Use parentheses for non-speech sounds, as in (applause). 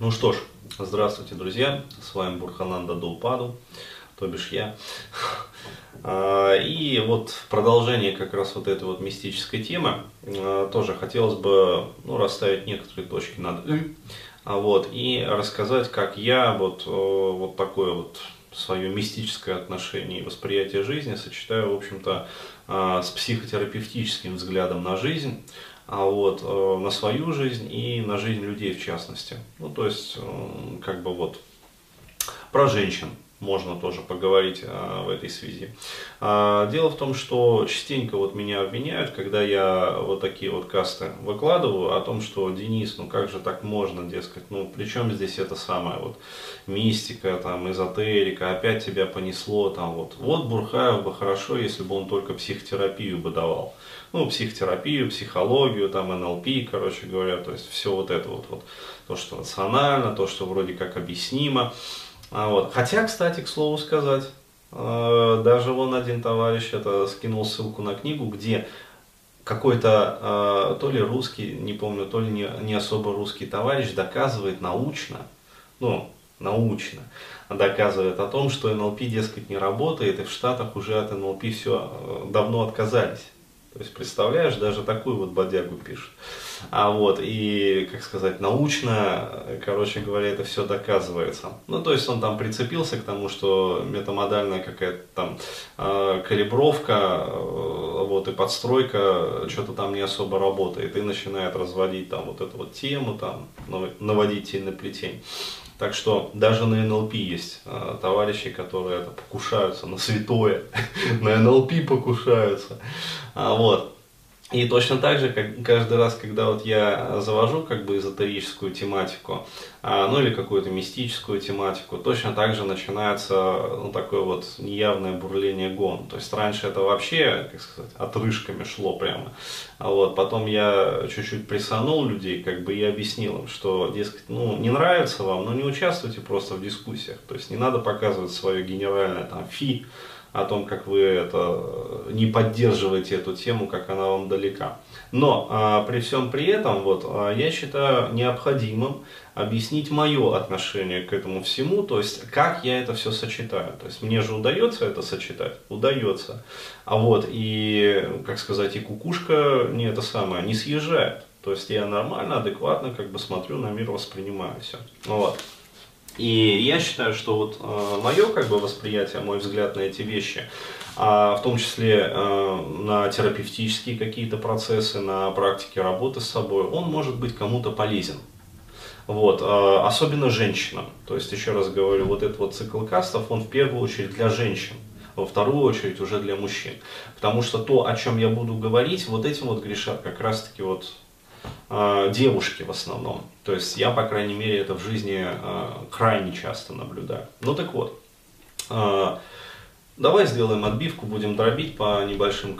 Ну что ж, здравствуйте, друзья. С вами Бурхананда Дулпаду, то бишь я. А, и вот в продолжение как раз вот этой вот мистической темы а, тоже хотелось бы ну, расставить некоторые точки над а вот, и рассказать, как я вот, вот такое вот свое мистическое отношение и восприятие жизни сочетаю, в общем-то, с психотерапевтическим взглядом на жизнь а вот, э, на свою жизнь и на жизнь людей в частности. Ну, то есть, э, как бы вот, про женщин можно тоже поговорить а, в этой связи. А, дело в том, что частенько вот меня обвиняют, когда я вот такие вот касты выкладываю, о том, что Денис, ну как же так можно, дескать, ну при чем здесь это самое вот мистика, там, эзотерика, опять тебя понесло, там вот, вот Бурхаев бы хорошо, если бы он только психотерапию бы давал. Ну, психотерапию, психологию, там, НЛП, короче говоря, то есть все вот это вот, вот то, что рационально, то, что вроде как объяснимо. А вот. Хотя, кстати, к слову сказать, э, даже вон один товарищ это скинул ссылку на книгу, где какой-то э, то ли русский, не помню, то ли не, не особо русский товарищ доказывает научно, ну, научно, доказывает о том, что НЛП, дескать, не работает, и в Штатах уже от НЛП все э, давно отказались. То есть, представляешь, даже такую вот бодягу пишет. А вот, и, как сказать, научно, короче говоря, это все доказывается. Ну, то есть он там прицепился к тому, что метамодальная какая-то там э, калибровка, э, вот, и подстройка что-то там не особо работает, и начинает разводить там вот эту вот тему, там, наводить на плетень. Так что даже на НЛП есть э, товарищи, которые это покушаются на святое, (laughs) на НЛП покушаются. А, вот. И точно так же, как каждый раз, когда вот я завожу как бы эзотерическую тематику, а, ну или какую-то мистическую тематику, точно так же начинается ну, такое вот неявное бурление гон. То есть раньше это вообще, как сказать, отрыжками шло прямо. А вот потом я чуть-чуть присанул людей, как бы и объяснил им, что, дескать, ну не нравится вам, но не участвуйте просто в дискуссиях. То есть не надо показывать свое генеральное там фи, о том, как вы это, не поддерживаете эту тему, как она вам далека. Но а, при всем при этом вот, а, я считаю необходимым объяснить мое отношение к этому всему, то есть как я это все сочетаю. То есть мне же удается это сочетать? Удается. А вот и, как сказать, и кукушка не это самое, не съезжает. То есть я нормально, адекватно как бы смотрю на мир, воспринимаю все. Вот. И я считаю, что вот э, мое как бы восприятие, мой взгляд на эти вещи, а в том числе э, на терапевтические какие-то процессы, на практике работы с собой, он может быть кому-то полезен. Вот, э, особенно женщинам. То есть, еще раз говорю, вот этот вот цикл кастов, он в первую очередь для женщин во вторую очередь уже для мужчин. Потому что то, о чем я буду говорить, вот этим вот грешат как раз-таки вот э, девушки в основном. То есть я, по крайней мере, это в жизни э, крайне часто наблюдаю. Ну так вот, э, давай сделаем отбивку, будем дробить по небольшим